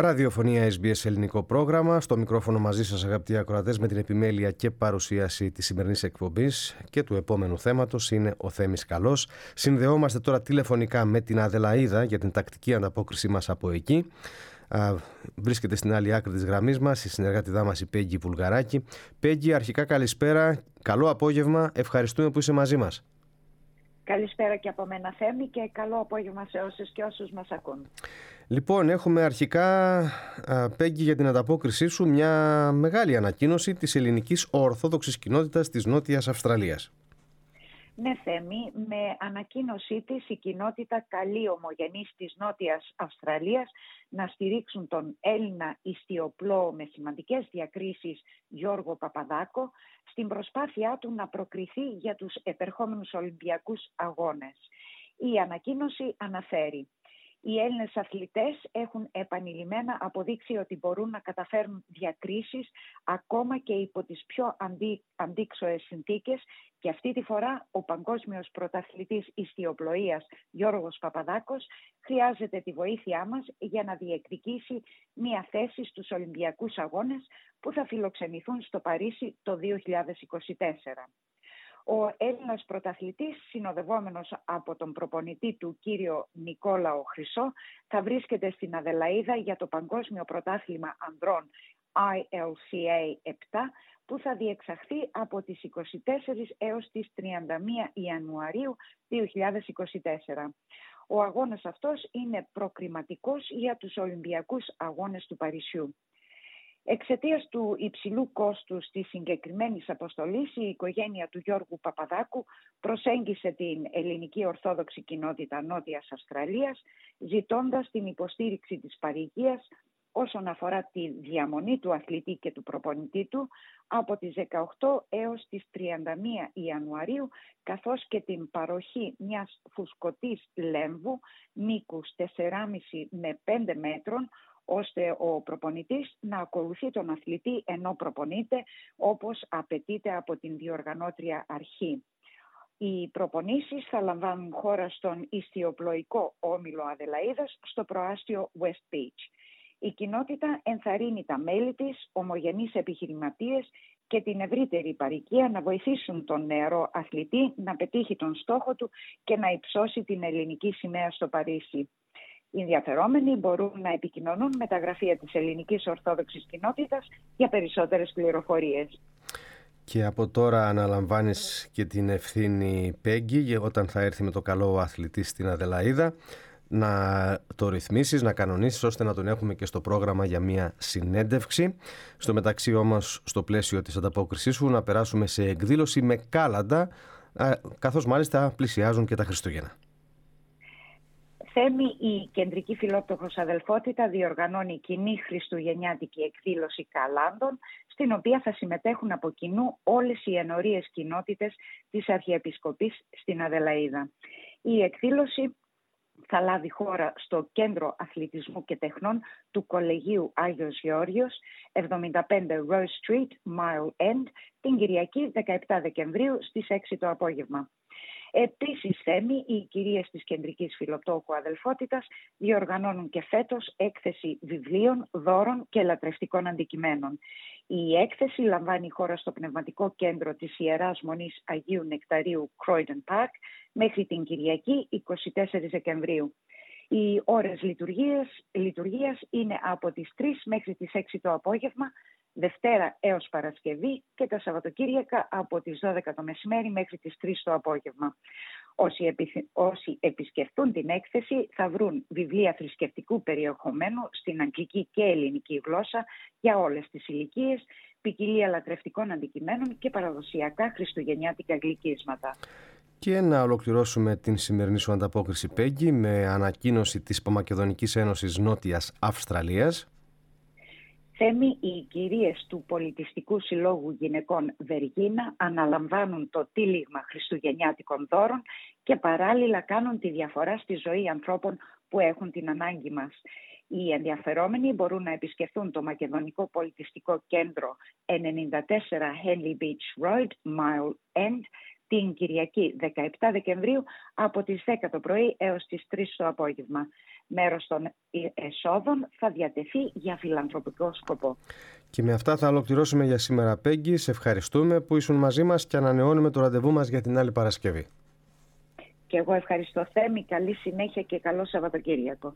Ραδιοφωνία SBS ελληνικό πρόγραμμα. Στο μικρόφωνο μαζί σας αγαπητοί ακροατές με την επιμέλεια και παρουσίαση της σημερινής εκπομπής και του επόμενου θέματος είναι ο Θέμης Καλός. Συνδεόμαστε τώρα τηλεφωνικά με την Αδελαίδα για την τακτική ανταπόκρισή μας από εκεί. βρίσκεται στην άλλη άκρη της γραμμής μας η συνεργάτηδά μας η Πέγγι Βουλγαράκη. Πέγγι, αρχικά καλησπέρα, καλό απόγευμα, ευχαριστούμε που είσαι μαζί μας. Καλησπέρα και από μένα Θέμη και καλό απόγευμα σε όσους και όσους μας ακούν. Λοιπόν, έχουμε αρχικά, Πέγγι, για την ανταπόκρισή σου μια μεγάλη ανακοίνωση της ελληνικής ορθόδοξης κοινότητας της Νότιας Αυστραλίας. Ναι, Θέμη, με ανακοίνωσή της η κοινότητα καλεί ομογενείς της Νότιας Αυστραλίας να στηρίξουν τον Έλληνα ιστιοπλό με σημαντικές διακρίσεις Γιώργο Παπαδάκο στην προσπάθειά του να προκριθεί για τους επερχόμενους Ολυμπιακούς Αγώνες. Η ανακοίνωση αναφέρει οι Έλληνες αθλητές έχουν επανειλημμένα αποδείξει ότι μπορούν να καταφέρουν διακρίσεις ακόμα και υπό τις πιο αντί, αντίξωες συνθήκες και αυτή τη φορά ο παγκόσμιος πρωταθλητής ιστιοπλοείας Γιώργος Παπαδάκος χρειάζεται τη βοήθειά μας για να διεκδικήσει μια θέση στους Ολυμπιακούς Αγώνες που θα φιλοξενηθούν στο Παρίσι το 2024. Ο Έλληνας πρωταθλητής, συνοδευόμενος από τον προπονητή του κύριο Νικόλαο Χρυσό, θα βρίσκεται στην Αδελαίδα για το Παγκόσμιο Πρωτάθλημα Ανδρών ILCA 7 που θα διεξαχθεί από τις 24 έως τις 31 Ιανουαρίου 2024. Ο αγώνας αυτός είναι προκριματικός για τους Ολυμπιακούς Αγώνες του Παρισιού. Εξαιτίας του υψηλού κόστου της συγκεκριμένης αποστολής, η οικογένεια του Γιώργου Παπαδάκου προσέγγισε την ελληνική Ορθόδοξη Κοινότητα Νότιας Αυστραλίας, ζητώντας την υποστήριξη της παρηγίας όσον αφορά τη διαμονή του αθλητή και του προπονητή του από τις 18 έως τις 31 Ιανουαρίου καθώς και την παροχή μιας φουσκωτής λέμβου μήκους 4,5 με 5 μέτρων ώστε ο προπονητής να ακολουθεί τον αθλητή ενώ προπονείται όπως απαιτείται από την διοργανώτρια αρχή. Οι προπονήσεις θα λαμβάνουν χώρα στον ιστιοπλοϊκό όμιλο Αδελαίδας στο προάστιο West Beach. Η κοινότητα ενθαρρύνει τα μέλη της, ομογενείς επιχειρηματίες και την ευρύτερη παροικία να βοηθήσουν τον νεαρό αθλητή να πετύχει τον στόχο του και να υψώσει την ελληνική σημαία στο Παρίσι. Οι ενδιαφερόμενοι μπορούν να επικοινωνούν με τα γραφεία της Ελληνικής Ορθόδοξης Κοινότητας για περισσότερες πληροφορίες. Και από τώρα αναλαμβάνεις και την ευθύνη Πέγγι όταν θα έρθει με το καλό αθλητή στην Αδελαίδα να το ρυθμίσεις, να κανονίσεις ώστε να τον έχουμε και στο πρόγραμμα για μια συνέντευξη. Στο μεταξύ όμως στο πλαίσιο της ανταπόκρισής σου να περάσουμε σε εκδήλωση με κάλαντα καθώς μάλιστα πλησιάζουν και τα Χριστούγεννα. Θέμη, η Κεντρική Φιλόπτωχος Αδελφότητα διοργανώνει κοινή χριστουγεννιάτικη εκδήλωση καλάντων, στην οποία θα συμμετέχουν από κοινού όλες οι ενορίες κοινότητες της Αρχιεπισκοπής στην Αδελαίδα. Η εκδήλωση θα λάβει χώρα στο Κέντρο Αθλητισμού και Τεχνών του Κολεγίου Άγιος Γεώργιος, 75 Rose Street, Mile End, την Κυριακή 17 Δεκεμβρίου στις 6 το απόγευμα. Επίσης, Θέμη, οι κυρίες της Κεντρικής Φιλοτόκου Αδελφότητας διοργανώνουν και φέτος έκθεση βιβλίων, δώρων και λατρευτικών αντικειμένων. Η έκθεση λαμβάνει χώρα στο Πνευματικό Κέντρο της Ιεράς Μονής Αγίου Νεκταρίου Croydon Park μέχρι την Κυριακή 24 Δεκεμβρίου. Οι ώρες λειτουργίας, λειτουργίας είναι από τις 3 μέχρι τις 6 το απόγευμα Δευτέρα έως Παρασκευή και τα Σαββατοκύριακα από τις 12 το μεσημέρι μέχρι τις 3 το απόγευμα. Όσοι, Όσοι επισκεφτούν την έκθεση θα βρουν βιβλία θρησκευτικού περιεχομένου στην αγγλική και ελληνική γλώσσα για όλες τις ηλικίες, ποικιλία λατρευτικών αντικειμένων και παραδοσιακά χριστουγεννιάτικα γλυκίσματα. Και να ολοκληρώσουμε την σημερινή σου ανταπόκριση, Πέγγι, με ανακοίνωση της Παμακεδονικής Ένωσης Νότιας Αυστραλίας Θέμη, οι κυρίες του Πολιτιστικού Συλλόγου Γυναικών Βεργίνα αναλαμβάνουν το τύλιγμα χριστουγεννιάτικων δώρων και παράλληλα κάνουν τη διαφορά στη ζωή ανθρώπων που έχουν την ανάγκη μας. Οι ενδιαφερόμενοι μπορούν να επισκεφθούν το Μακεδονικό Πολιτιστικό Κέντρο 94 Henley Beach Road, Mile End, την Κυριακή 17 Δεκεμβρίου από τις 10 το πρωί έως τις 3 το απόγευμα. Μέρος των εσόδων θα διατεθεί για φιλανθρωπικό σκοπό. Και με αυτά θα ολοκληρώσουμε για σήμερα, Πέγγι. Σε ευχαριστούμε που ήσουν μαζί μας και ανανεώνουμε το ραντεβού μας για την άλλη Παρασκευή. Και εγώ ευχαριστώ Θέμη, καλή συνέχεια και καλό Σαββατοκύριακο.